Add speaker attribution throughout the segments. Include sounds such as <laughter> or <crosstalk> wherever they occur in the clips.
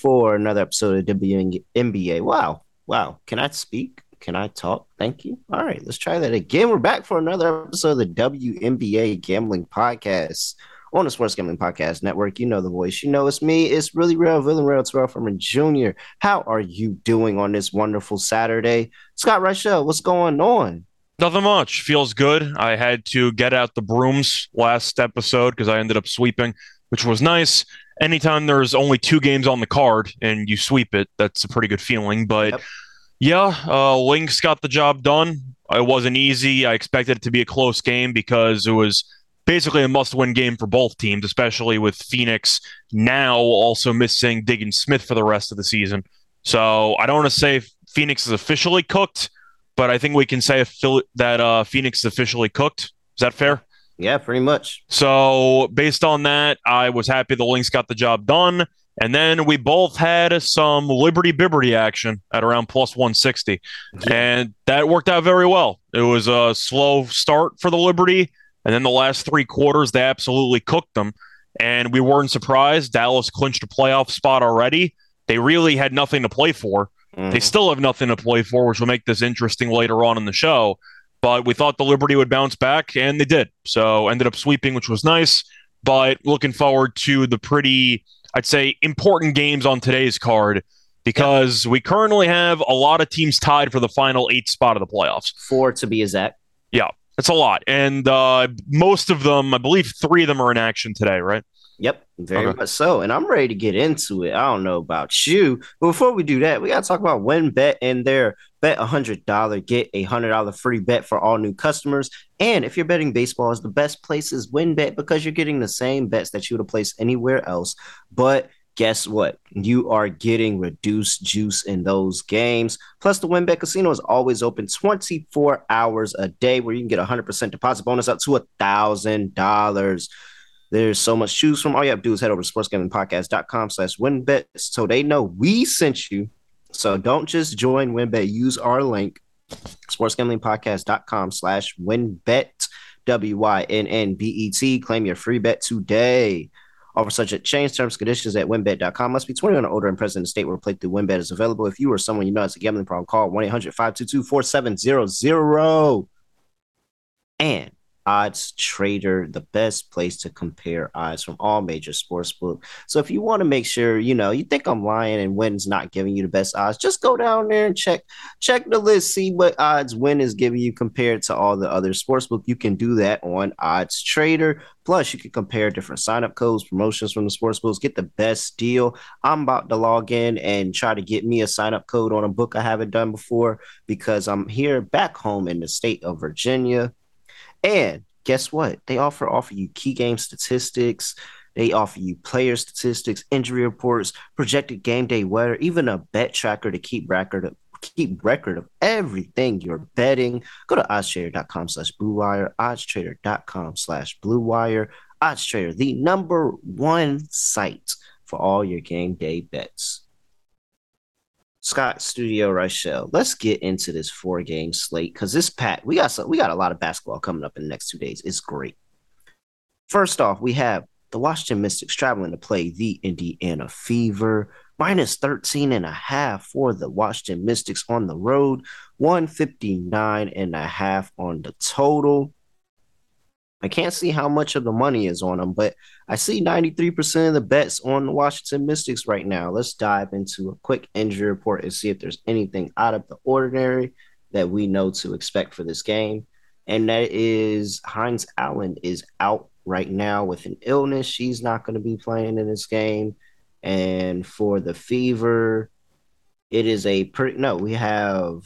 Speaker 1: for another episode of WNBA. Wow. Wow. Can I speak? Can I talk? Thank you. All right, let's try that again. We're back for another episode of the WNBA Gambling Podcast on the Sports Gambling Podcast Network. You know the voice. You know it's me. It's really real, Villain Real Terrell Furman Jr. How are you doing on this wonderful Saturday? Scott Reichel, what's going on?
Speaker 2: Nothing much. Feels good. I had to get out the brooms last episode because I ended up sweeping, which was nice anytime there's only two games on the card and you sweep it, that's a pretty good feeling. But yep. yeah, uh, Lynx got the job done. It wasn't easy. I expected it to be a close game because it was basically a must win game for both teams, especially with Phoenix now also missing Diggins Smith for the rest of the season. So I don't want to say Phoenix is officially cooked, but I think we can say that uh, Phoenix is officially cooked. Is that fair?
Speaker 1: Yeah, pretty much.
Speaker 2: So based on that, I was happy the Lynx got the job done. And then we both had some Liberty Bibberty action at around plus 160. Yeah. And that worked out very well. It was a slow start for the Liberty. And then the last three quarters, they absolutely cooked them. And we weren't surprised. Dallas clinched a playoff spot already. They really had nothing to play for. Mm. They still have nothing to play for, which will make this interesting later on in the show but we thought the Liberty would bounce back, and they did. So ended up sweeping, which was nice. But looking forward to the pretty, I'd say, important games on today's card because yep. we currently have a lot of teams tied for the final eight spot of the playoffs.
Speaker 1: Four to be exact.
Speaker 2: Yeah, it's a lot, and uh, most of them, I believe, three of them are in action today, right?
Speaker 1: Yep, very okay. much so. And I'm ready to get into it. I don't know about you, but before we do that, we got to talk about WynnBET and their bet a hundred dollar, get a hundred dollar free bet for all new customers. And if you're betting baseball, is the best place is WynnBET because you're getting the same bets that you would have placed anywhere else. But guess what? You are getting reduced juice in those games. Plus, the WynnBET Casino is always open 24 hours a day, where you can get a hundred percent deposit bonus up to a thousand dollars. There's so much choose from. All you have to do is head over to sportsgamblingpodcast.com slash WynnBET so they know we sent you. So don't just join WynnBET. Use our link, sportsgamblingpodcast.com slash WynnBET, W-Y-N-N-B-E-T. Claim your free bet today. Offer such change terms conditions at wynnbet.com. Must be 21 or older and present in the state where play through WynnBET is available. If you or someone you know has a gambling problem, call 1-800-522-4700. And odds trader the best place to compare odds from all major sports book. So if you want to make sure you know you think i'm lying and wynn's not giving you the best odds just go down there and check check the list see what odds Wynn is giving you compared to all the other sports book. You can do that on odds trader. Plus you can compare different sign up codes promotions from the sports books get the best deal. I'm about to log in and try to get me a sign up code on a book i haven't done before because i'm here back home in the state of virginia and guess what? They offer offer you key game statistics. They offer you player statistics, injury reports, projected game day weather, even a bet tracker to keep record of keep record of everything you're betting. Go to oddstrader.com slash blue wire, oddstrader.com slash blue wire. Oddstrader, the number one site for all your game day bets. Scott Studio Reichel. Let's get into this four game slate because this pat we got some, we got a lot of basketball coming up in the next two days. It's great. First off, we have the Washington Mystics traveling to play the Indiana Fever. Minus 13 and a half for the Washington Mystics on the road, 159 and a half on the total. I can't see how much of the money is on them, but I see 93% of the bets on the Washington Mystics right now. Let's dive into a quick injury report and see if there's anything out of the ordinary that we know to expect for this game. And that is Heinz Allen is out right now with an illness. She's not going to be playing in this game. And for the Fever, it is a pretty no, we have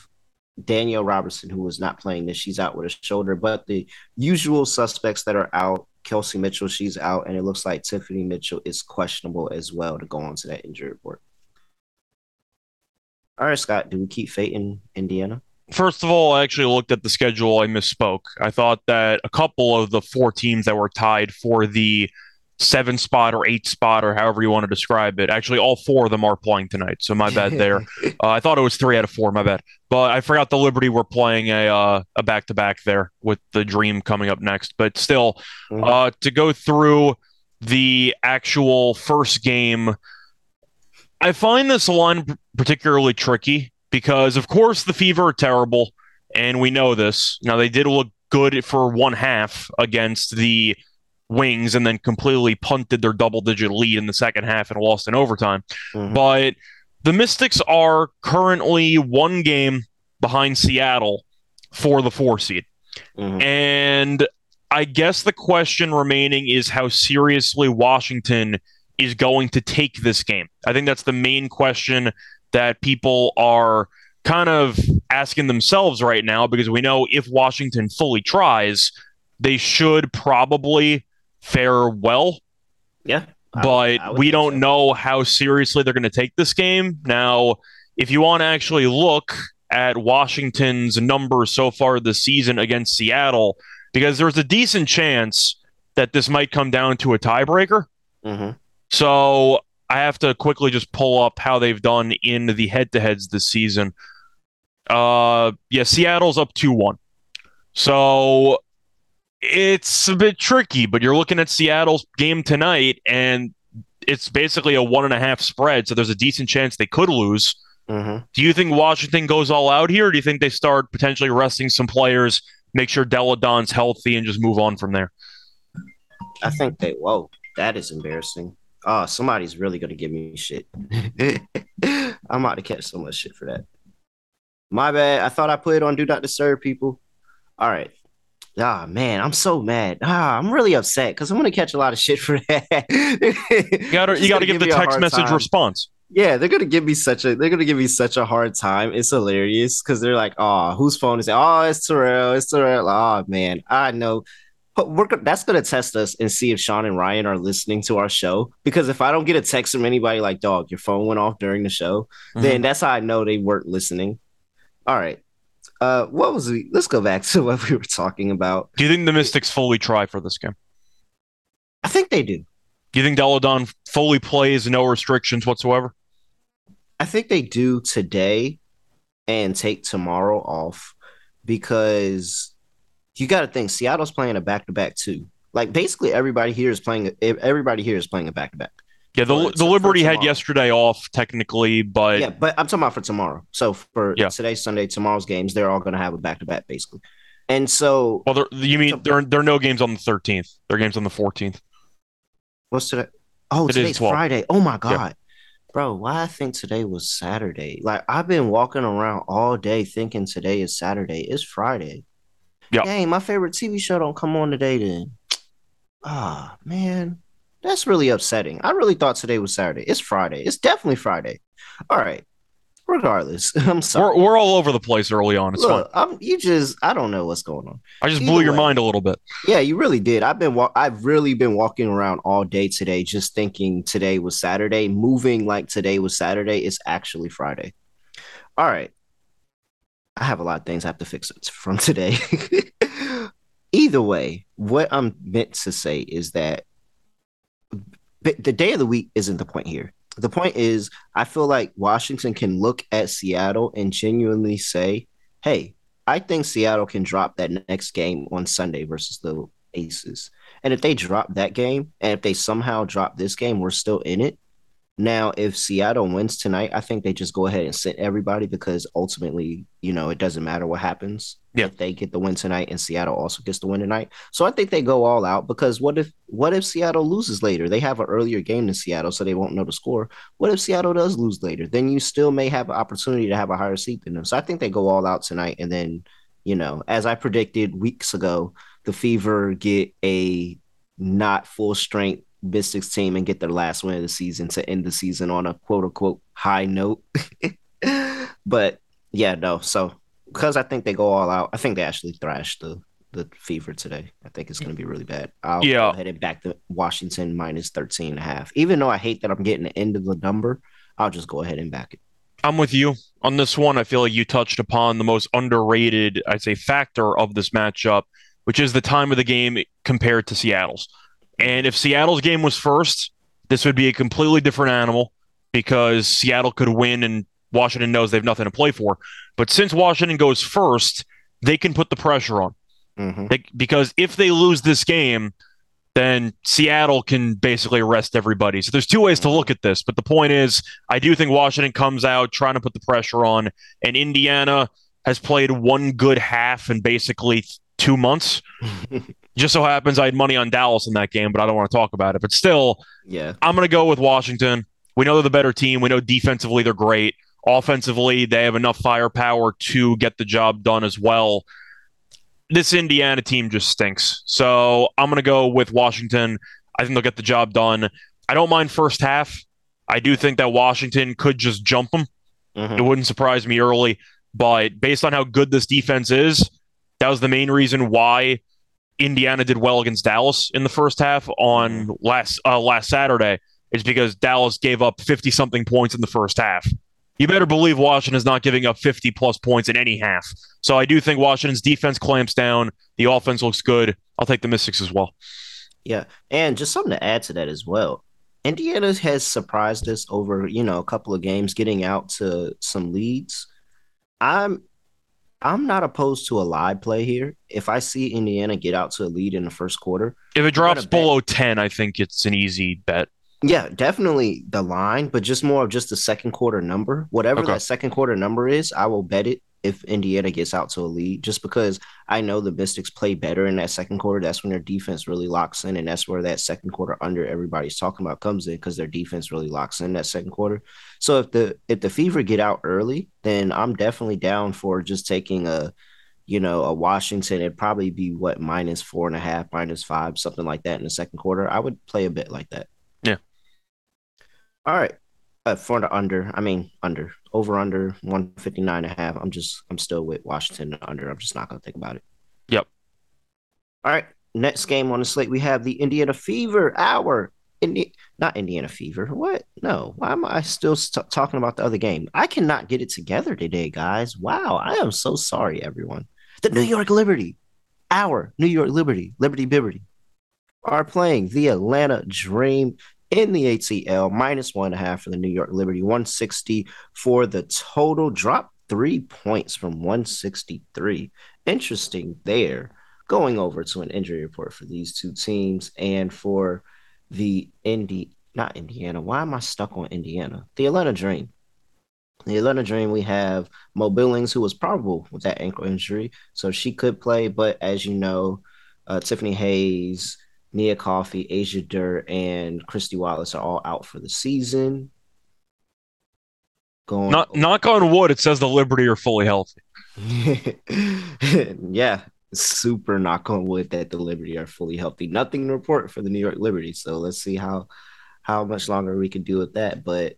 Speaker 1: Danielle Robinson, who was not playing this, she's out with a shoulder. But the usual suspects that are out, Kelsey Mitchell, she's out, and it looks like Tiffany Mitchell is questionable as well to go on to that injury report. All right, Scott, do we keep fate in Indiana?
Speaker 2: First of all, I actually looked at the schedule. I misspoke. I thought that a couple of the four teams that were tied for the seven spot or eight spot or however you want to describe it. Actually, all four of them are playing tonight. So my bad there. <laughs> uh, I thought it was three out of four. My bad. But I forgot the Liberty were playing a uh, a back to back there with the Dream coming up next. But still, mm-hmm. uh, to go through the actual first game, I find this line particularly tricky because, of course, the Fever are terrible, and we know this. Now they did look good for one half against the Wings and then completely punted their double digit lead in the second half and lost in overtime. Mm-hmm. But the Mystics are currently one game behind Seattle for the four seed. Mm-hmm. And I guess the question remaining is how seriously Washington is going to take this game. I think that's the main question that people are kind of asking themselves right now because we know if Washington fully tries, they should probably fare well.
Speaker 1: Yeah.
Speaker 2: But I, I we don't so. know how seriously they're going to take this game. Now, if you want to actually look at Washington's numbers so far this season against Seattle, because there's a decent chance that this might come down to a tiebreaker. Mm-hmm. So I have to quickly just pull up how they've done in the head to heads this season. Uh, yeah, Seattle's up 2 1. So it's a bit tricky, but you're looking at Seattle's game tonight, and it's basically a one and a half spread. So there's a decent chance they could lose. Mm-hmm. Do you think Washington goes all out here? Or do you think they start potentially resting some players, make sure Delle Donne's healthy, and just move on from there?
Speaker 1: I think they. Whoa, that is embarrassing. Oh, somebody's really gonna give me shit. <laughs> I'm about to catch so much shit for that. My bad. I thought I put it on Do Not Disturb people. All right. Ah man, I'm so mad. Ah, I'm really upset because I'm gonna catch a lot of shit for <laughs> that.
Speaker 2: you gotta you gotta give, give the text message time. response.
Speaker 1: Yeah, they're gonna give me such a they're gonna give me such a hard time. It's hilarious because they're like, oh, whose phone is it? Oh, it's Terrell, it's Terrell. Oh man, I know. But we're that's gonna test us and see if Sean and Ryan are listening to our show. Because if I don't get a text from anybody like, dog, your phone went off during the show, mm-hmm. then that's how I know they weren't listening. All right. Uh, what was we? Let's go back <laughs> to what we were talking about.
Speaker 2: Do you think the Mystics fully try for this game?
Speaker 1: I think they do.
Speaker 2: Do you think Delle Donne fully plays, no restrictions whatsoever?
Speaker 1: I think they do today and take tomorrow off because you got to think Seattle's playing a back to back too. Like basically everybody here is playing. Everybody here is playing a back to back.
Speaker 2: Yeah, the, the Liberty had yesterday off technically, but
Speaker 1: yeah, but I'm talking about for tomorrow. So for yeah. today, Sunday, tomorrow's games, they're all going to have a back to back basically. And so,
Speaker 2: well, you mean there there are no games on the 13th? There are games on the 14th.
Speaker 1: What's today? Oh, it today's Friday. Oh my god, yeah. bro! Why I think today was Saturday? Like I've been walking around all day thinking today is Saturday. It's Friday. Yeah. Dang, my favorite TV show don't come on today. Then, ah man. That's really upsetting. I really thought today was Saturday. It's Friday. It's definitely Friday. All right. Regardless, <laughs> I'm sorry.
Speaker 2: We're, we're all over the place early on. It's Look,
Speaker 1: fine. I'm, you just, I don't know what's going on.
Speaker 2: I just Either blew your way, mind a little bit.
Speaker 1: Yeah, you really did. I've been, wa- I've really been walking around all day today, just thinking today was Saturday, moving like today was Saturday. It's actually Friday. All right. I have a lot of things I have to fix from today. <laughs> Either way, what I'm meant to say is that the day of the week isn't the point here. The point is, I feel like Washington can look at Seattle and genuinely say, hey, I think Seattle can drop that next game on Sunday versus the Aces. And if they drop that game, and if they somehow drop this game, we're still in it. Now, if Seattle wins tonight, I think they just go ahead and sit everybody because ultimately, you know, it doesn't matter what happens. Yeah. If they get the win tonight and Seattle also gets the win tonight. So I think they go all out because what if what if Seattle loses later? They have an earlier game than Seattle, so they won't know the score. What if Seattle does lose later? Then you still may have an opportunity to have a higher seat than them. So I think they go all out tonight and then, you know, as I predicted weeks ago, the Fever get a not full strength Mystics team and get their last win of the season to end the season on a quote unquote high note. <laughs> but yeah, no. So because I think they go all out, I think they actually thrashed the the fever today. I think it's going to be really bad. I'll yeah. go ahead and back to Washington minus 13 and a half. Even though I hate that I'm getting the end of the number, I'll just go ahead and back it.
Speaker 2: I'm with you on this one. I feel like you touched upon the most underrated, I'd say, factor of this matchup, which is the time of the game compared to Seattle's. And if Seattle's game was first, this would be a completely different animal because Seattle could win and Washington knows they have nothing to play for. But since Washington goes first, they can put the pressure on. Mm-hmm. They, because if they lose this game, then Seattle can basically arrest everybody. So there's two ways to look at this. But the point is, I do think Washington comes out trying to put the pressure on, and Indiana has played one good half in basically two months. <laughs> Just so happens I had money on Dallas in that game, but I don't want to talk about it. But still,
Speaker 1: yeah,
Speaker 2: I'm going to go with Washington. We know they're the better team. We know defensively they're great. Offensively, they have enough firepower to get the job done as well this Indiana team just stinks. So I'm going to go with Washington. I think they'll get the job done. I don't mind first half. I do think that Washington could just jump them. Mm-hmm. It wouldn't surprise me early, but based on how good this defense is, that was the main reason why Indiana did well against Dallas in the first half on mm-hmm. last uh, last Saturday. It's because Dallas gave up 50 something points in the first half you better believe Washington is not giving up 50 plus points in any half. So I do think Washington's defense clamps down. The offense looks good. I'll take the Mystics as well.
Speaker 1: Yeah. And just something to add to that as well. Indiana has surprised us over, you know, a couple of games getting out to some leads. I'm I'm not opposed to a live play here. If I see Indiana get out to a lead in the first quarter,
Speaker 2: if it drops below 10, I think it's an easy bet.
Speaker 1: Yeah, definitely the line, but just more of just the second quarter number. Whatever okay. that second quarter number is, I will bet it if Indiana gets out to a lead, just because I know the Mystics play better in that second quarter. That's when their defense really locks in, and that's where that second quarter under everybody's talking about comes in because their defense really locks in that second quarter. So if the if the Fever get out early, then I'm definitely down for just taking a you know, a Washington, it'd probably be what minus four and a half, minus five, something like that in the second quarter. I would play a bit like that.
Speaker 2: Yeah.
Speaker 1: All right. Uh, for the under, I mean under over under 159 and a half. I'm just I'm still with Washington under. I'm just not gonna think about it.
Speaker 2: Yep.
Speaker 1: All right. Next game on the slate, we have the Indiana Fever Hour. Indi- not Indiana Fever. What? No. Why am I still st- talking about the other game? I cannot get it together today, guys. Wow. I am so sorry, everyone. The New York Liberty, our New York Liberty, Liberty Bibberty, are playing the Atlanta Dream in the ATL, minus one and a half for the New York Liberty, 160 for the total. Drop three points from 163. Interesting there. Going over to an injury report for these two teams and for the Indy, not Indiana. Why am I stuck on Indiana? The Atlanta Dream. The Atlanta Dream, we have Mo Billings, who was probable with that ankle injury, so she could play. But as you know, uh, Tiffany Hayes, Nia Coffey, Asia Durr, and Kristy Wallace are all out for the season.
Speaker 2: Going Not, knock on wood, it says the Liberty are fully healthy. <laughs>
Speaker 1: yeah, super knock on wood that the Liberty are fully healthy. Nothing to report for the New York Liberty. So let's see how how much longer we can do with that. But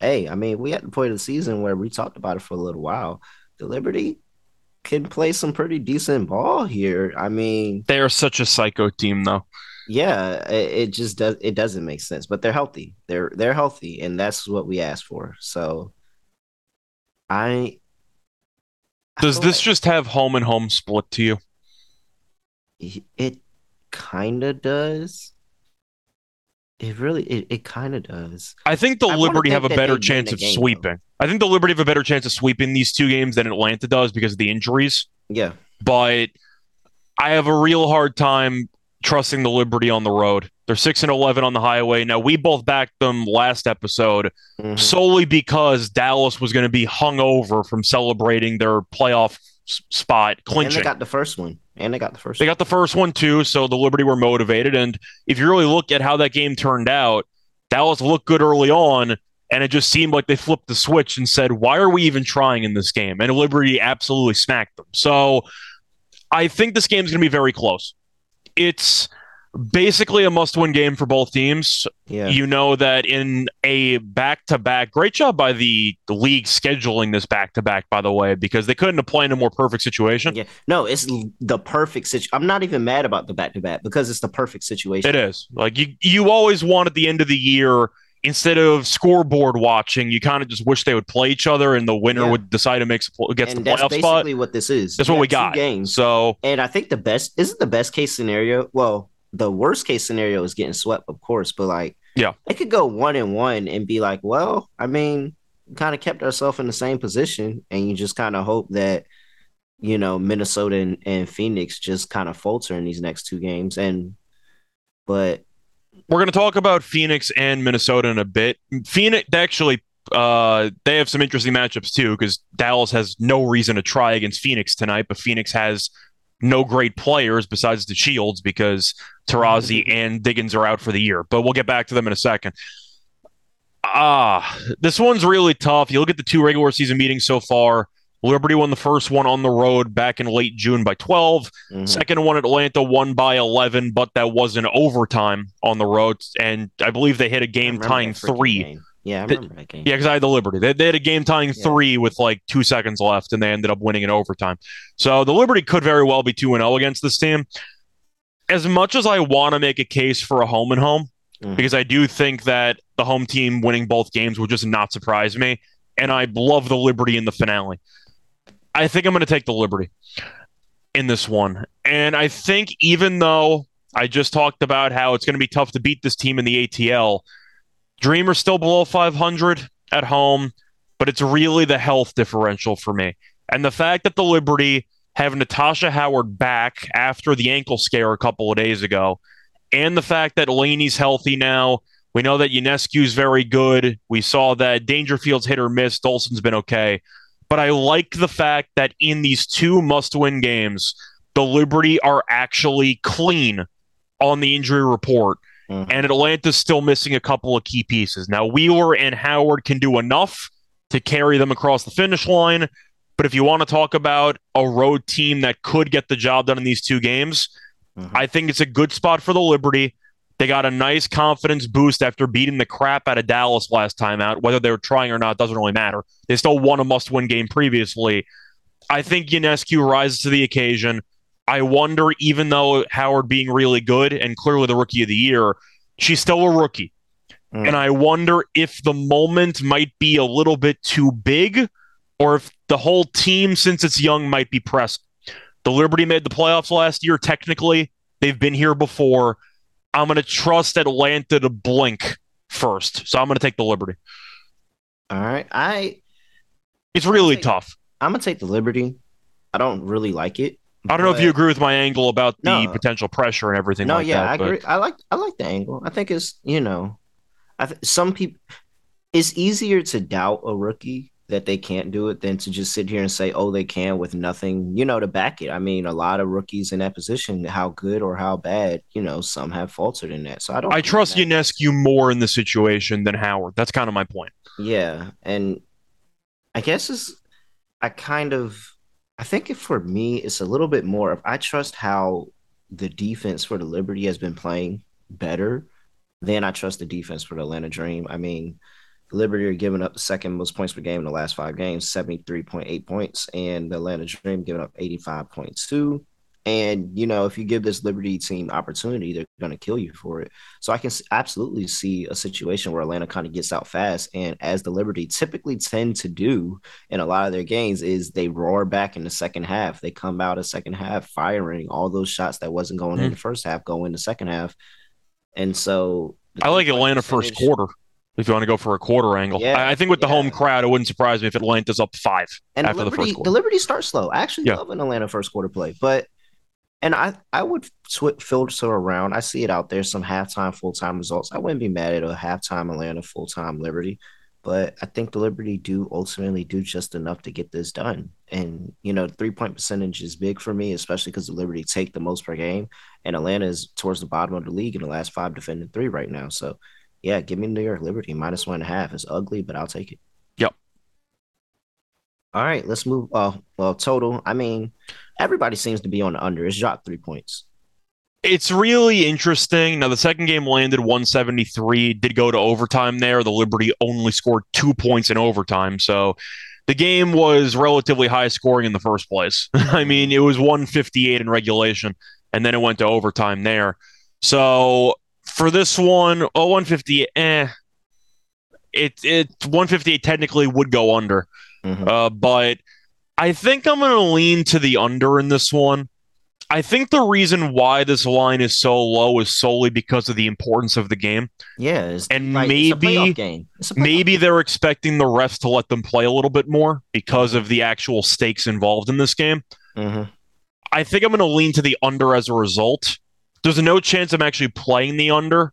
Speaker 1: hey, I mean, we at the point of the season where we talked about it for a little while. The Liberty can play some pretty decent ball here. I mean,
Speaker 2: they are such a psycho team, though.
Speaker 1: Yeah, it, it just does. It doesn't make sense, but they're healthy. They're they're healthy, and that's what we asked for. So, I.
Speaker 2: Does this like just have home and home split to you?
Speaker 1: It kind of does. It really, it, it kind of does.
Speaker 2: I think the I Liberty have a better chance of game, sweeping. Though. I think the Liberty have a better chance of sweeping these two games than Atlanta does because of the injuries.
Speaker 1: Yeah.
Speaker 2: But I have a real hard time trusting the Liberty on the road. They're 6 and 11 on the highway. Now, we both backed them last episode mm-hmm. solely because Dallas was going to be hung over from celebrating their playoff spot clinching.
Speaker 1: And they got the first one. And they got the first.
Speaker 2: They got the first one too. So the Liberty were motivated. And if you really look at how that game turned out, Dallas looked good early on, and it just seemed like they flipped the switch and said, "Why are we even trying in this game?" And Liberty absolutely smacked them. So I think this game is going to be very close. It's basically a must-win game for both teams.
Speaker 1: Yeah.
Speaker 2: You know that in a back-to-back, great job by the, the league scheduling this back-to-back, by the way, because they couldn't have played in a more perfect situation.
Speaker 1: Yeah, no, it's the perfect situation. I'm not even mad about the back-to-back because it's the perfect situation.
Speaker 2: It is like you you always want at the end of the year instead of scoreboard watching, you kind of just wish they would play each other, and the winner
Speaker 1: Yeah.
Speaker 2: would decide to make gets
Speaker 1: and
Speaker 2: the playoff spot.
Speaker 1: that's basically
Speaker 2: spot.
Speaker 1: what this is.
Speaker 2: That's
Speaker 1: You
Speaker 2: what we
Speaker 1: got. Games.
Speaker 2: So
Speaker 1: And I think the best isn't the best case scenario. Well, the worst case scenario is getting swept, of course, but like,
Speaker 2: Yeah.
Speaker 1: it could go one and one and be like, well, I mean, kind of kept ourselves in the same position, and you just kind of hope that you know Minnesota and, and Phoenix just kind of falter in these next two games. And but
Speaker 2: we're going to talk about Phoenix and Minnesota in a bit. Phoenix actually uh, they have some interesting matchups too because Dallas has no reason to try against Phoenix tonight, but Phoenix has no great players besides the Shields because Taurasi and Diggins are out for the year. But we'll get back to them in a second. Ah, this one's really tough. You look at the two regular season meetings so far. Liberty won the first one on the road back in late June by 12.
Speaker 1: mhm.
Speaker 2: Second one, Atlanta won by 11, but that was an overtime on the road. And I believe they hit a game tying three.
Speaker 1: game. Yeah, I remember that game.
Speaker 2: Yeah, because I had the Liberty. They, they had a game tying
Speaker 1: Yeah.
Speaker 2: three with like two seconds left, and they ended up winning in overtime. So the Liberty could very well be 2 0 against this team. As much as I want to make a case for a home and home,
Speaker 1: Mhm.
Speaker 2: because I do think that the home team winning both games would just not surprise me. And I love the Liberty in the finale. I think I'm going to take the Liberty in this one. And I think even though I just talked about how it's going to be tough to beat this team in the ATL, Dreamer's still below 500 at home, but it's really the health differential for me. And the fact that the Liberty have Natasha Howard back after the ankle scare a couple of days ago, and the fact that Laney's healthy now. We know that Ionescu's very good. We saw that Dangerfield's hit or miss. Dolson's been okay. But I like the fact that in these two must win games, the Liberty are actually clean on the injury report.
Speaker 1: Mhm.
Speaker 2: And Atlanta's still missing a couple of key pieces. Now, Wheeler and Howard can do enough to carry them across the finish line. But if you want to talk about a road team that could get the job done in these two games,
Speaker 1: Mhm.
Speaker 2: I think it's a good spot for the Liberty. They got a nice confidence boost after beating the crap out of Dallas last time out. Whether they were trying or not doesn't really matter. They still won a must win game previously. I think Ionescu rises to the occasion. I wonder, even though Howard being really good and clearly the rookie of the year, she's still a rookie.
Speaker 1: Mm.
Speaker 2: And I wonder if the moment might be a little bit too big or if the whole team, since it's young, might be pressed. The Liberty made the playoffs last year. Technically, they've been here before. I'm going to trust Atlanta to blink first. So I'm going to take the Liberty.
Speaker 1: All right, I
Speaker 2: It's really
Speaker 1: Okay.
Speaker 2: tough.
Speaker 1: I'm gonna take the Liberty. I don't really like it.
Speaker 2: I don't know if you agree with my angle about the
Speaker 1: No.
Speaker 2: potential pressure and everything
Speaker 1: No,
Speaker 2: like
Speaker 1: yeah,
Speaker 2: that.
Speaker 1: I
Speaker 2: but-
Speaker 1: agree. I like I like the angle. I think it's you know, I th- some people. It's easier to doubt a rookie that they can't do it than to just sit here and say, "Oh, they can" with nothing, you know, to back it. I mean, a lot of rookies in that position, how good or how bad, you know, some have faltered in that. So I don't.
Speaker 2: I trust
Speaker 1: that-
Speaker 2: Ionescu more in the situation than Howard. That's kind of my point.
Speaker 1: Yeah, and I guess it's I kind of I think if for me it's a little bit more of I trust how the defense for the Liberty has been playing better than I trust the defense for the Atlanta Dream. I mean, Liberty are giving up the second most points per game in the last five games, 73.8 points, and the Atlanta Dream giving up 85.2. And you know, if you give this Liberty team opportunity, they're going to kill you for it. So I can absolutely see a situation where Atlanta kind of gets out fast, and as the Liberty typically tend to do in a lot of their games, is they roar back in the second half. They come out a second half firing all those shots that wasn't going in
Speaker 2: Mm.
Speaker 1: the first half, go in the second half, and so
Speaker 2: I like Atlanta first quarter. If you want to go for a quarter angle,
Speaker 1: Yeah,
Speaker 2: I, I think with the home crowd, it wouldn't surprise me if Atlanta's up five
Speaker 1: And
Speaker 2: after the
Speaker 1: Liberty,
Speaker 2: first
Speaker 1: the. Liberty start slow. I actually
Speaker 2: Yeah.
Speaker 1: love an Atlanta first quarter play, but and I I would sw- filter around. I see it out there. Some halftime, full time results. I wouldn't be mad at a halftime Atlanta, full time Liberty, but I think the Liberty do ultimately do just enough to get this done. And you know, three point percentage is big for me, especially because the Liberty take the most per game, and Atlanta is towards the bottom of the league in the last five defending three right now. So. Yeah, give me New York Liberty minus one and a half. It's ugly, but I'll take it.
Speaker 2: Yep.
Speaker 1: All right, let's move. Uh, well, total. I mean, everybody seems to be on the under. It's dropped three points.
Speaker 2: It's really interesting. Now, the second game landed 173, did go to overtime there. The Liberty only scored two points in overtime. So the game was relatively high scoring in the first place. <laughs> I mean, it was 158 in regulation, and then it went to overtime there. So for this one, oh, 158, eh. it it 158 technically would go under,
Speaker 1: Mhm.
Speaker 2: uh, but I think I'm going to lean to the under in this one. I think the reason why this line is so low is solely because of the importance of the game.
Speaker 1: Yeah,
Speaker 2: And
Speaker 1: it's a
Speaker 2: maybe-
Speaker 1: game. It's a playoff
Speaker 2: Maybe they're expecting the refs to let them play a little bit more because of the actual stakes involved in this game.
Speaker 1: Mhm.
Speaker 2: I think I'm going to lean to the under as a result. There's no chance I'm actually playing the under,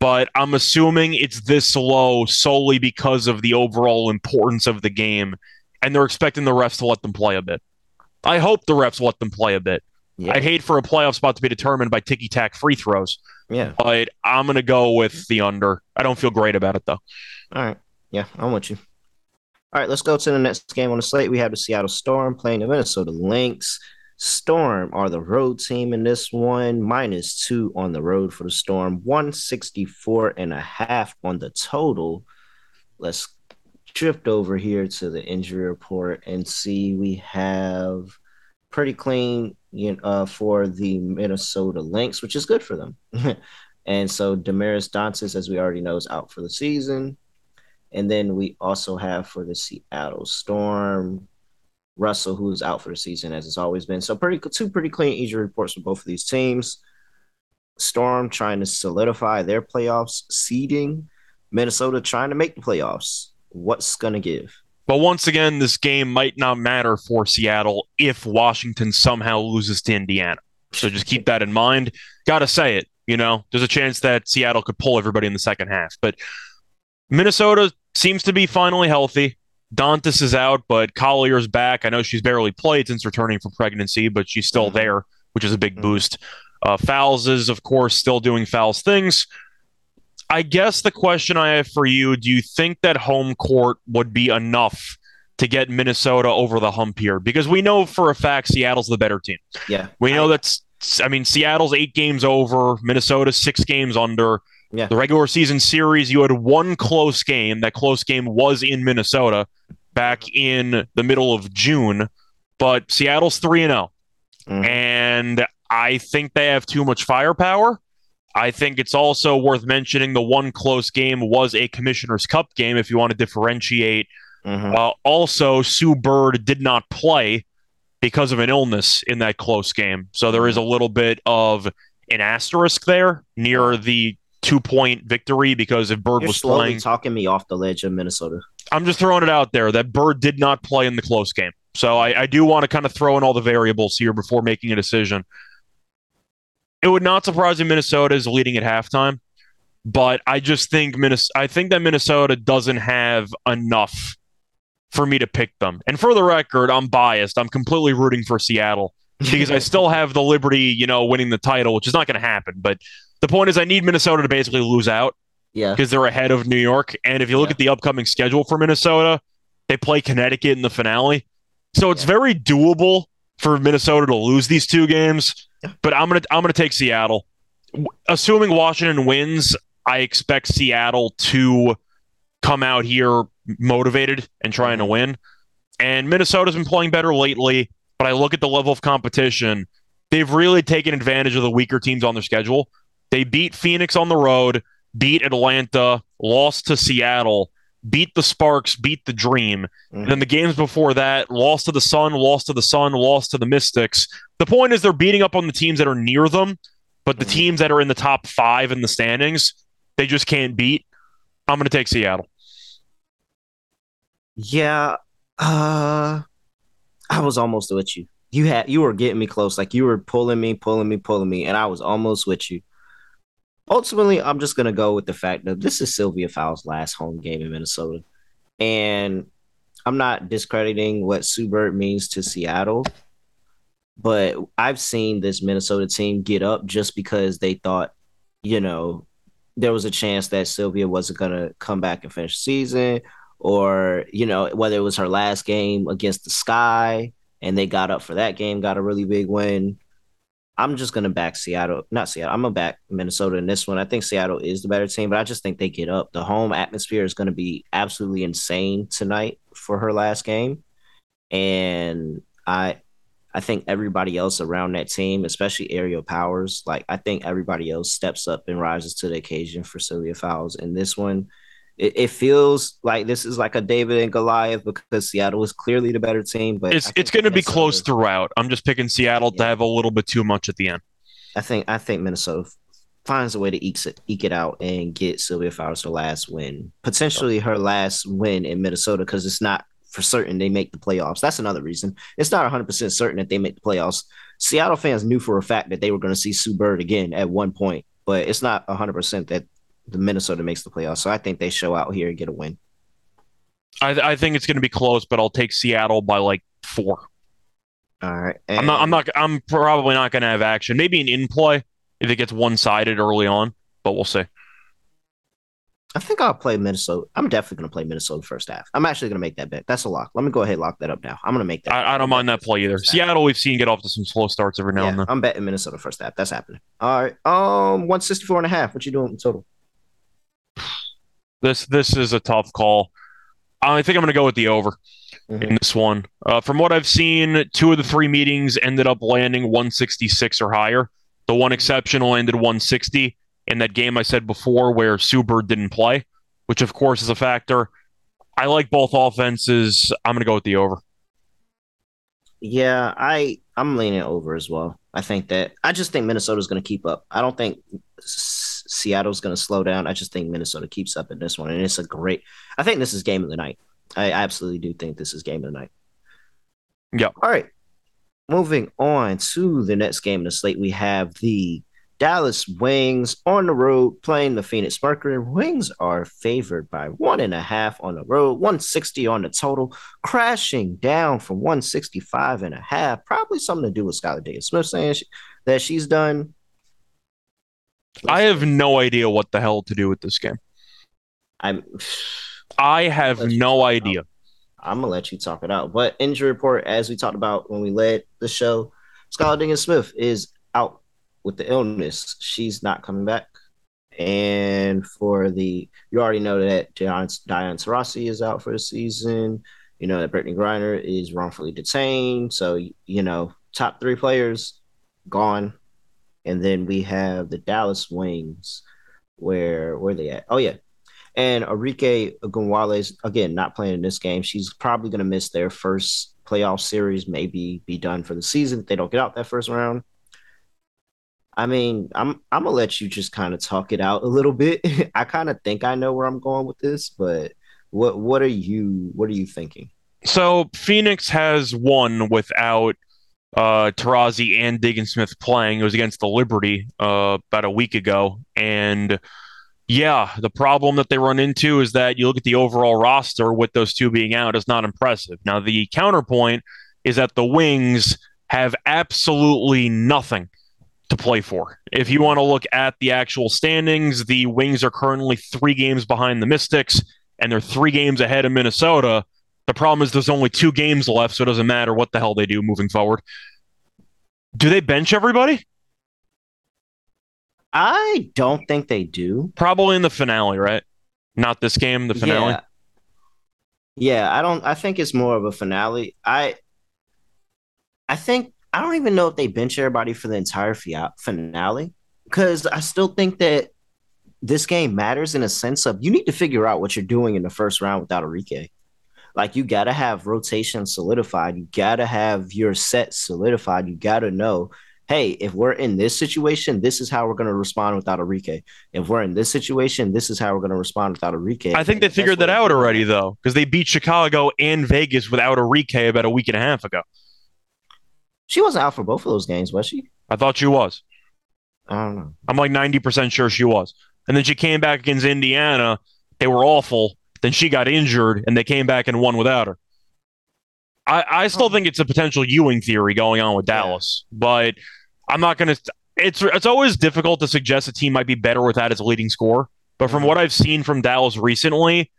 Speaker 2: but I'm assuming it's this low solely because of the overall importance of the game, and they're expecting the refs to let them play a bit. I hope the refs let them play a bit.
Speaker 1: Yeah,
Speaker 2: I hate for a playoff spot to be determined by ticky tack free throws,
Speaker 1: yeah.
Speaker 2: but I'm going to go with the under. I don't feel great about it though.
Speaker 1: All right. Yeah, I'm with you. All right, let's go to the next game on the slate. We have the Seattle Storm playing the Minnesota Lynx. Storm are the road team in this one, minus two on the road for the Storm, 164 and a half on the total. Let's drift over here to the injury report and see we have pretty clean you know, uh, for the Minnesota Lynx, which is good for them. <laughs> and so Damaris Dantas, as we already know, is out for the season. And then we also have for the Seattle Storm, Russell, who's out for the season, as it's always been. So pretty two pretty clean injury reports for both of these teams. Storm trying to solidify their playoffs seeding. Minnesota trying to make the playoffs. What's gonna give?
Speaker 2: But once again, this game might not matter for Seattle if Washington somehow loses to Indiana. So just keep that in mind. Got to say it. You know, there's a chance that Seattle could pull everybody in the second half. But Minnesota seems to be finally healthy. Dantas is out, but Collier's back. I know she's barely played since returning from pregnancy, but she's still
Speaker 1: Mhm.
Speaker 2: there, which is a big
Speaker 1: Mhm.
Speaker 2: boost. Uh, Fowles is, of course, still doing Fowles things. I guess the question I have for you do you think that home court would be enough to get Minnesota over the hump here? Because we know for a fact Seattle's the better team.
Speaker 1: Yeah.
Speaker 2: We know
Speaker 1: I-
Speaker 2: that's, I mean, Seattle's eight games over, Minnesota's six games under.
Speaker 1: Yeah.
Speaker 2: The regular season series, you had one close game. That close game was in Minnesota back in the middle of June, but Seattle's 3 and 0.
Speaker 1: Mhm.
Speaker 2: And I think they have too much firepower. I think it's also worth mentioning the one close game was a Commissioner's Cup game, if you want to differentiate.
Speaker 1: Mhm.
Speaker 2: Uh, also, Sue Bird did not play because of an illness in that close game. So there is a little bit of an asterisk there near the two point victory because if Bird
Speaker 1: You're
Speaker 2: was
Speaker 1: slowly
Speaker 2: playing,
Speaker 1: talking me off the ledge of Minnesota.
Speaker 2: I'm just throwing it out there that Bird did not play in the close game. So I, I do want to kind of throw in all the variables here before making a decision. It would not surprise me Minnesota is leading at halftime, but I just think Minnesota, I think that Minnesota doesn't have enough for me to pick them. And for the record, I'm biased. I'm completely rooting for Seattle because I <laughs> still have the Liberty, you know, winning the title, which is not going to happen. But the point is, I need Minnesota to basically lose out
Speaker 1: yeah.
Speaker 2: because they're ahead of New York. And if you look
Speaker 1: Yeah.
Speaker 2: at the upcoming schedule for Minnesota, they play Connecticut in the finale. So it's
Speaker 1: Yeah.
Speaker 2: very doable for Minnesota to lose these two games. But I'm gonna I'm gonna take Seattle. Assuming Washington wins, I expect Seattle to come out here motivated and trying to win. And Minnesota's been playing better lately, but I look at the level of competition. They've really taken advantage of the weaker teams on their schedule. They beat Phoenix on the road, beat Atlanta, lost to Seattle, beat the Sparks, beat the Dream. And then the games before that, lost to the Sun, lost to the Sun, lost to the Mystics. The point is they're beating up on the teams that are near them, but the
Speaker 1: Mhm.
Speaker 2: teams that are in the top five in the standings, they just can't beat. I'm going to take Seattle.
Speaker 1: Yeah. Uh I was almost with you. You had you were getting me close. Like you were pulling me, pulling me, pulling me, and I was almost with you. Ultimately, I'm just gonna go with the fact that this is Sylvia Fowles' last home game in Minnesota. And I'm not discrediting what Sue Bird means to Seattle, but I've seen this Minnesota team get up just because they thought, you know, there was a chance that Sylvia wasn't gonna come back and finish the season, or you know, whether it was her last game against the Sky and they got up for that game, got a really big win. I'm just gonna back Seattle, not Seattle. I'm gonna back Minnesota in this one. I think Seattle is the better team, but I just think they get up. The home atmosphere is gonna be absolutely insane tonight for her last game, and I, I think everybody else around that team, especially Aerial Powers, like I think everybody else steps up and rises to the occasion for Sylvia Fowles in this one. It, it, feels like this is like a David and Goliath because Seattle is clearly the better team. But
Speaker 2: it's it's going to be close throughout. I'm just picking Seattle yeah. to have a little bit too much at the end.
Speaker 1: I think I think Minnesota finds a way to eke it, eke it out and get Sylvia Fowles her last win, potentially her last win in Minnesota because it's not for certain they make the playoffs. That's another reason. It's not 100% certain that they make the playoffs. Seattle fans knew for a fact that they were going to see Sue Bird again at one point, but it's not 100% that the Minnesota makes the playoffs. So I think they show out here and get a win.
Speaker 2: I, I think it's going to be close, but I'll take Seattle by like four.
Speaker 1: All right.
Speaker 2: And I'm not. I'm not. I'm probably not going to have action. Maybe an in play if it gets one sided early on, but we'll see.
Speaker 1: I think I'll play Minnesota. I'm definitely going to play Minnesota first half. I'm actually going to make that bet. That's a lock. Let me go ahead and lock that up now. I'm going to make that.
Speaker 2: I, I don't mind that play either. Seattle, we've seen get off to some slow starts every now yeah, and then.
Speaker 1: I'm betting Minnesota first half. That's happening. All right. Um, 164 and a half. What you doing in total?
Speaker 2: This this is a tough call. I think I'm going to go with the over mm-hmm. in this one. Uh, from what I've seen, two of the three meetings ended up landing 166 or higher. The one exceptional ended 160 in that game I said before where Sue Bird didn't play, which of course is a factor. I like both offenses. I'm going to go with the over.
Speaker 1: Yeah, I I'm leaning over as well. I think that I just think Minnesota's going to keep up. I don't think Seattle's going to slow down. I just think Minnesota keeps up in this one, and it's a great. I think this is game of the night. I absolutely do think this is game of the night.
Speaker 2: Yeah.
Speaker 1: All right. Moving on to the next game of the slate, we have the Dallas Wings on the road playing the Phoenix Mercury. Wings are favored by one and a half on the road, 160 on the total, crashing down from 165 and a half. Probably something to do with Skylar Diggins Smith saying she, that she's done.
Speaker 2: I have no idea what the hell to do with this game.
Speaker 1: I'm.
Speaker 2: I have no idea.
Speaker 1: I'm gonna let you talk it out. But injury report, as we talked about when we led the show, Skylar Diggins Smith is out with the illness, she's not coming back. And for the, you already know that Diana, Diana Taurasi is out for the season. You know that Brittney Griner is wrongfully detained. So, you know, top three players gone. And then we have the Dallas Wings, where where they at? Oh yeah, and Arike Ogunbowale again not playing in this game. She's probably going to miss their first playoff series, maybe be done for the season if they don't get out that first round. I mean, I'm I'm gonna let you just kind of talk it out a little bit. <laughs> I kind of think I know where I'm going with this, but what what are you what are you thinking?
Speaker 2: So Phoenix has won without uh Taurasi and Diggins Smith playing. It was against the Liberty uh about a week ago. And yeah, the problem that they run into is that you look at the overall roster with those two being out is not impressive. Now the counterpoint is that the wings have absolutely nothing to play for. If you want to look at the actual standings, the Wings are currently three games behind the Mystics, and they're three games ahead of Minnesota. The problem is there's only two games left, so it doesn't matter what the hell they do moving forward. Do they bench everybody?
Speaker 1: I don't think they do.
Speaker 2: Probably in the finale, right? Not this game, the finale.
Speaker 1: Yeah. Yeah, I don't I think it's more of a finale. I I think I don't even know if they bench everybody for the entire finale because I still think that this game matters in a sense of you need to figure out what you're doing in the first round without Arike. Like you got to have rotation solidified. You got to have your set solidified. You got to know, hey, if we're in this situation, this is how we're going to respond without Arike. If we're in this situation, this is how we're going to respond without Arike.
Speaker 2: I think they figured that out already, though, because they beat Chicago and Vegas without Arike about a week and a half ago.
Speaker 1: She wasn't out for both of those games, was she?
Speaker 2: I thought she was.
Speaker 1: I don't know.
Speaker 2: I'm like 90% sure she was. And then she came back against Indiana. They were awful. Then she got injured and they came back and won without her. I, I still think it's a potential Ewing theory going on with Dallas, yeah. but I'm not going to. It's it's always difficult to suggest a team might be better without its leading score. But from mm-hmm. what I've seen from Dallas recently,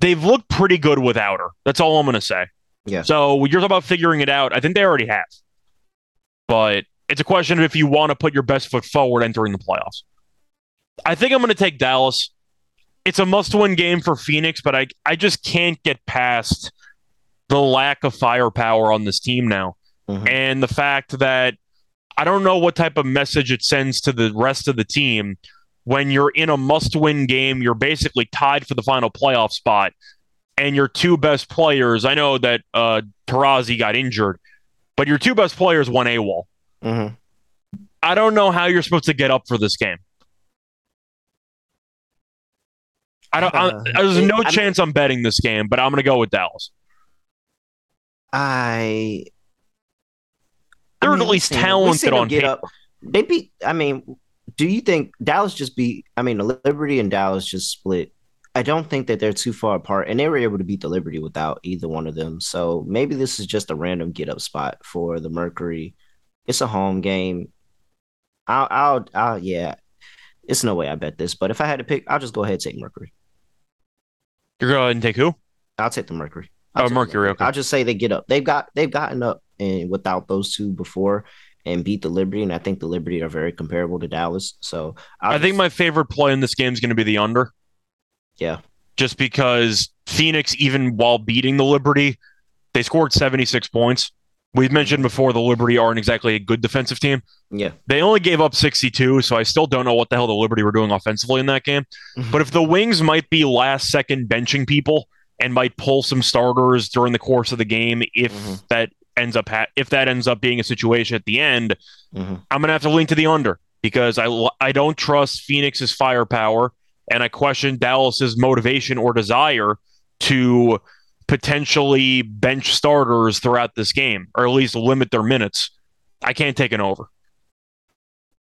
Speaker 2: they've looked pretty good without her. That's all I'm going to say.
Speaker 1: Yeah.
Speaker 2: So you're talking about figuring it out. I think they already have but it's a question of if you want to put your best foot forward entering the playoffs. I think I'm going to take Dallas. It's a must win game for Phoenix, but I, I just can't get past the lack of firepower on this team now. Mm-hmm. And the fact that I don't know what type of message it sends to the rest of the team when you're in a must win game, you're basically tied for the final playoff spot, and your two best players, I know that uh, Taurasi got injured, but your two best players won AWOL.
Speaker 1: Mm-hmm.
Speaker 2: I don't know how you're supposed to get up for this game. I don't.
Speaker 1: Uh,
Speaker 2: I, there's no
Speaker 1: I-
Speaker 2: chance I'm betting this game, but I'm going to go with Dallas.
Speaker 1: I.
Speaker 2: They're
Speaker 1: I
Speaker 2: at least
Speaker 1: we've seen we've
Speaker 2: talented on
Speaker 1: get
Speaker 2: paper.
Speaker 1: up. They beat. I mean, do you think Dallas just beat? I mean, Liberty and Dallas just split. I don't think that they're too far apart, and they were able to beat the Liberty without either one of them. So maybe this is just a random get up spot for the Mercury. It's a home game. I'll, I'll, I'll, yeah. It's no way I bet this, but if I had to pick, I'll just go ahead and take Mercury.
Speaker 2: You're going to and take who?
Speaker 1: I'll take the Mercury. I'll
Speaker 2: Oh, Mercury, okay.
Speaker 1: I'll just say they get up. They've got they've gotten up and without those two before and beat the Liberty, and I think the Liberty are very comparable to Dallas. So I'll
Speaker 2: I think my favorite play in this game is going to be the under.
Speaker 1: yeah
Speaker 2: just because Phoenix, even while beating the Liberty, they scored 76 points. We've mentioned before the Liberty aren't exactly a good defensive team.
Speaker 1: yeah
Speaker 2: They only gave up 62, so I still don't know what the hell the Liberty were doing offensively in that game. But if the Wings might be last second benching people and might pull some starters during the course of the game, if
Speaker 1: Mhm.
Speaker 2: that ends up ha- if that ends up being a situation at the end,
Speaker 1: Mhm.
Speaker 2: I'm gonna have to lean to the under because I I don't trust Phoenix's firepower and I question Dallas's motivation or desire to potentially bench starters throughout this game or at least limit their minutes. I can't take an over.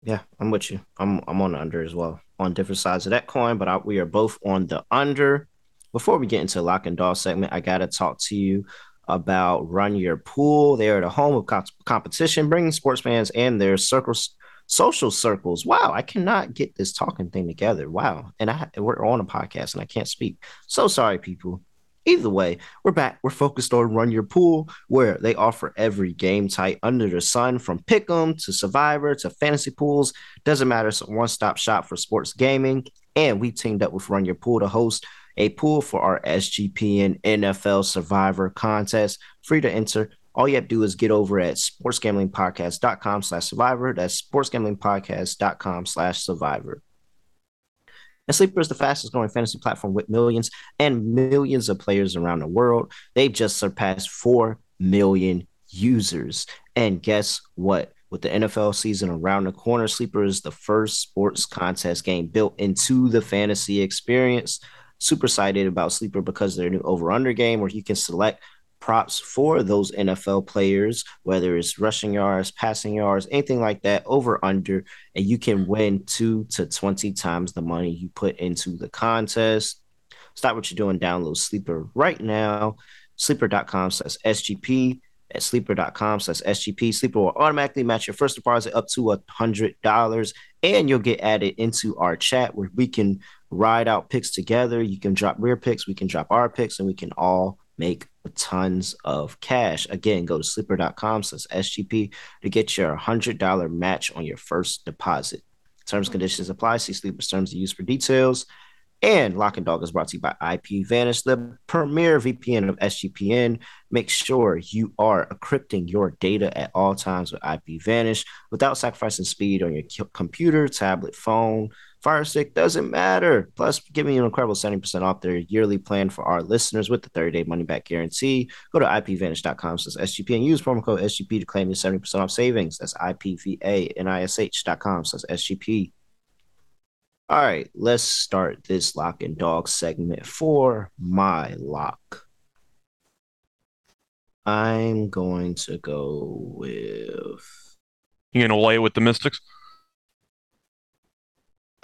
Speaker 1: yeah I'm with you. I'm I'm on the under as well on different sides of that coin, but I, we are both on the under. Before we get into lock and doll segment, I gotta talk to you about Run Your Pool. They are the home of co- competition, bringing sports fans and their circles, social circles. Wow, I cannot get this talking thing together. Wow, and I we're on a podcast and I can't speak. So sorry, people. Either way, we're back. We're focused on Run Your Pool, where they offer every game type under the sun, from Pick'em to Survivor to fantasy pools. Doesn't matter. It's a one-stop shop for sports gaming. And we teamed up with Run Your Pool to host a pool for our SGPN NFL Survivor contest. Free to enter. All you have to do is get over at sportsgamblingpodcast.com slash survivor. That's sportsgamblingpodcast.com slash survivor. And Sleeper is the fastest growing fantasy platform with millions and millions of players around the world. They've just surpassed 4 million users. And guess what? With the NFL season around the corner, Sleeper is the first sports contest game built into the fantasy experience. Super excited about Sleeper because their new over under game where you can select props for those NFL players, whether it's rushing yards, passing yards, anything like that, over under, and you can win two to 20 times the money you put into the contest. Stop what you're doing, download Sleeper right now. Sleeper.com slash SGP at sleeper.com slash SGP. Sleeper will automatically match your first deposit up to a hundred dollars, and you'll get added into our chat where we can ride out picks together. You can drop rear picks, we can drop our picks, and we can all make tons of cash. Again, go to sleeper.com slash SGP to get your hundred dollar match on your first deposit. Terms conditions apply. See Sleeper's terms of use for details. And Lock and Dog is brought to you by IPVanish, the premier VPN of SGPN. Make sure you are encrypting your data at all times with IPVanish without sacrificing speed on your computer, tablet, phone, Fire Stick, doesn't matter. Plus, giving you an incredible 70% off their yearly plan for our listeners with the 30 day money back guarantee. Go to ipvanish.com slash SGP and use promo code SGP to claim your 70% off savings. That's ipvanish.com slash SGP. All right, let's start this lock and dog segment for my lock. I'm going to go with.
Speaker 2: You gonna lay it with the Mystics?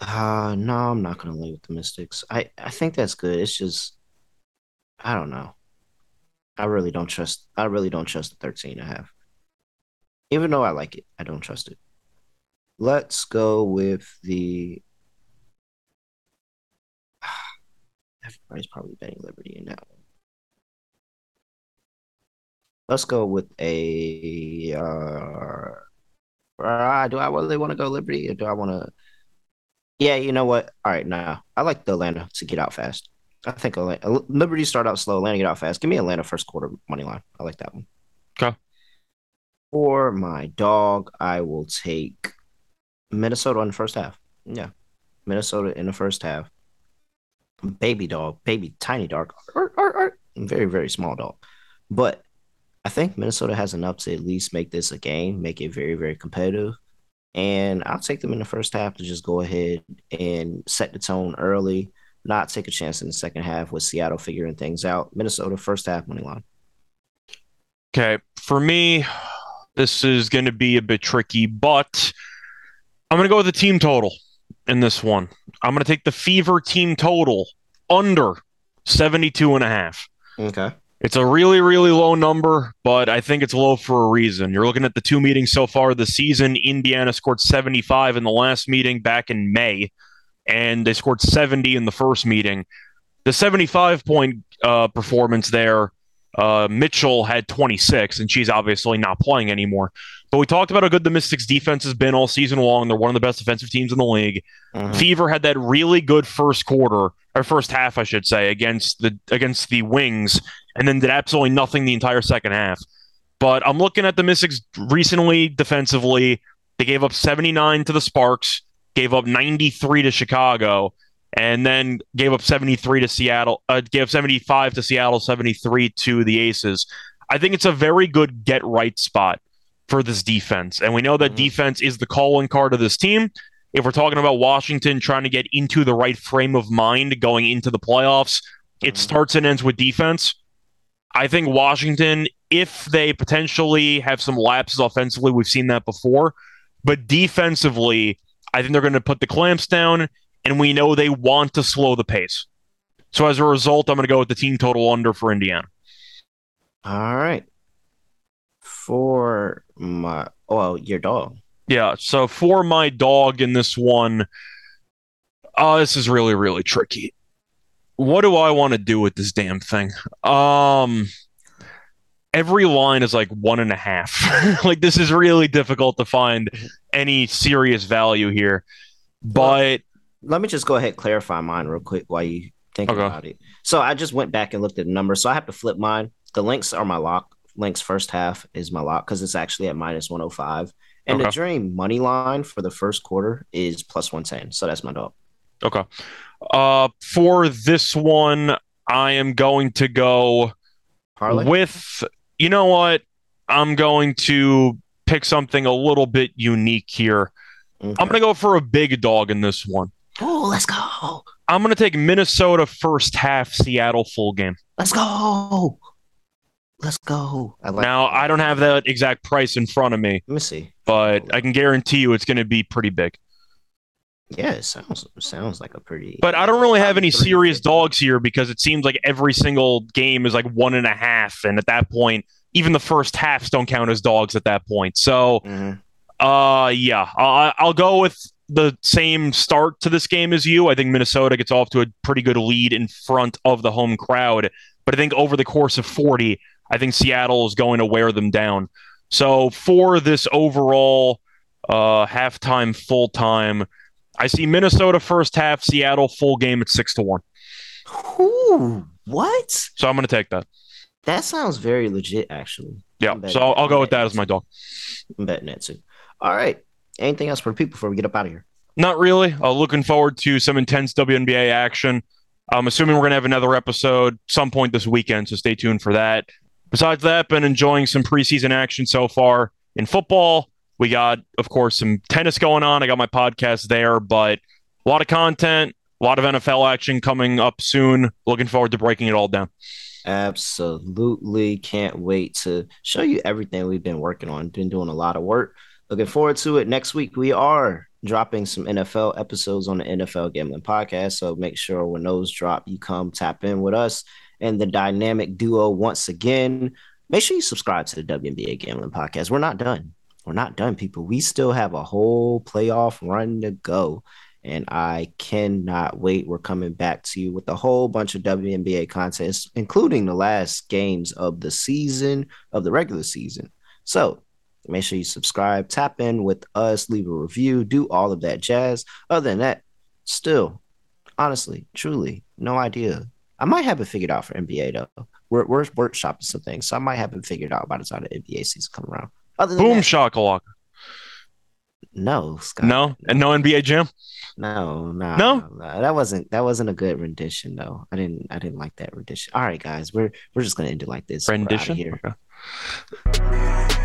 Speaker 1: Uh, no, I'm not to lay with the Mystics. I, I think that's good. It's just, I don't know. I really don't trust. I really don't trust the 13 I have. Even though I like it, I don't trust it. Let's go with the. <sighs> Everybody's probably betting Liberty in that one. Let's go with a. Uh, uh, do I really want to go Liberty or do I want to? Yeah, you know what? All right, now I like the Atlanta to get out fast. I think Atlanta, uh, Liberty start out slow, Atlanta get out fast. Give me Atlanta first quarter money line. I like that one.
Speaker 2: Okay.
Speaker 1: For my dog, I will take Minnesota in the first half. Yeah, Minnesota in the first half. Baby dog, baby tiny dog, or, or, or very, very small dog. But I think Minnesota has enough to at least make this a game, make it very, very competitive. And I'll take them in the first half to just go ahead and set the tone early, not take a chance in the second half with Seattle figuring things out. Minnesota first half money line.
Speaker 2: Okay. For me, this is going to be a bit tricky, but I'm going to go with the team total in this one. I'm going to take the Fever team total under 72 and a half.
Speaker 1: Okay.
Speaker 2: It's a really, really low number, but I think it's low for a reason. You're looking at the two meetings so far this season. Indiana scored 75 in the last meeting back in May, and they scored 70 in the first meeting. The 75 point uh, performance there, uh, Mitchell had 26, and she's obviously not playing anymore. But we talked about how good the Mystics defense has been all season long. They're one of the best defensive teams in the league.
Speaker 1: Mhm.
Speaker 2: Fever had that really good first quarter or first half, I should say, against the against the Wings, and then did absolutely nothing the entire second half. But I'm looking at the Mystics recently defensively. They gave up 79 to the Sparks, gave up 93 to Chicago, and then gave up 73 to Seattle. Uh, gave 75 to Seattle, 73 to the Aces. I think it's a very good get right spot for this defense, and we know that
Speaker 1: Mhm.
Speaker 2: defense is the calling card of this team if we're talking about Washington trying to get into the right frame of mind going into the playoffs, it
Speaker 1: Mhm.
Speaker 2: starts and ends with defense. I think Washington, if they potentially have some lapses offensively, we've seen that before, but defensively, I think they're going to put the clamps down, and we know they want to slow the pace. So as a result, I'm going to go with the team total under for Indiana.
Speaker 1: All right. For my, oh, well, your dog.
Speaker 2: Yeah. So for my dog in this one, oh, this is really, really tricky. What do I want to do with this damn thing? Um, every line is like one and a half. <laughs> like this is really difficult to find any serious value here. But
Speaker 1: Let me just go ahead and clarify mine real quick while you think
Speaker 2: Okay.
Speaker 1: about it. So I just went back and looked at the numbers. So I have to flip mine. The Lynx are my lock. Lynx first half is my lock because it's actually at minus 105. And the
Speaker 2: Okay.
Speaker 1: dream money line for the first quarter is plus 110. So that's my dog.
Speaker 2: okay. Uh, for this one, I am going to go
Speaker 1: Parlay.
Speaker 2: with you know what i'm going to pick something a little bit unique here
Speaker 1: Okay.
Speaker 2: i'm going to go for a big dog in this one
Speaker 1: Oh, let's go.
Speaker 2: i'm going to take minnesota first half seattle full game
Speaker 1: Let's go. Let's go. I like
Speaker 2: now i don't have that exact price in front of me
Speaker 1: Let me see.
Speaker 2: but i can guarantee you it's going to be pretty big
Speaker 1: Yeah, it sounds sounds like a pretty.
Speaker 2: but i don't really have any serious
Speaker 1: 350.
Speaker 2: dogs here because it seems like every single game is like one and a half and at that point even the first halves don't count as dogs at that point so
Speaker 1: Mhm.
Speaker 2: Uh, yeah, I'll, I'll go with the same start to this game as you. I think Minnesota gets off to a pretty good lead in front of the home crowd, but I think over the course of 40, I think Seattle is going to wear them down. So for this overall uh, halftime, full time, I see Minnesota first half, Seattle full game at six to one.
Speaker 1: Ooh, what?
Speaker 2: So I'm going to take that.
Speaker 1: That sounds very legit, actually.
Speaker 2: Yeah, so I'll, I'll go with that as my dog.
Speaker 1: I'm betting that too. All right. Anything else for the people before we get up out of here?
Speaker 2: Not really. Uh, looking forward to some intense WNBA action. I'm assuming we're going to have another episode some point this weekend, so stay tuned for that. Besides that, been enjoying some preseason action so far in football. We got, of course, some tennis going on. I got my podcast there, but a lot of content, a lot of NFL action coming up soon. Looking forward to breaking it all down.
Speaker 1: Absolutely can't wait to show you everything we've been working on. Been doing a lot of work. Looking forward to it. Next week we are dropping some NFL episodes on the NFL Gambling Podcast. So make sure when those drop, you come tap in with us and the dynamic duo once again. Make sure you subscribe to the WNBA Gambling Podcast. We're not done. We're not done, people. We still have a whole playoff run to go. And I cannot wait. We're coming back to you with a whole bunch of WNBA content, including the last games of the season, of the regular season. So make sure you subscribe, tap in with us, leave a review, do all of that jazz. Other than that, still, honestly, truly, no idea. I might have it figured out for NBA though. We're, we're workshopping some things, so I might have it figured out by the time the NBA season come around. Other
Speaker 2: Boom
Speaker 1: that,
Speaker 2: shakalaka.
Speaker 1: No, Scott.
Speaker 2: No, and no NBA Jam.
Speaker 1: No,
Speaker 2: No?
Speaker 1: no, no. That wasn't that wasn't a good rendition though. I didn't I didn't like that rendition. All right, guys, we're we're just gonna end it like this.
Speaker 2: Rendition.
Speaker 1: here.
Speaker 2: Okay.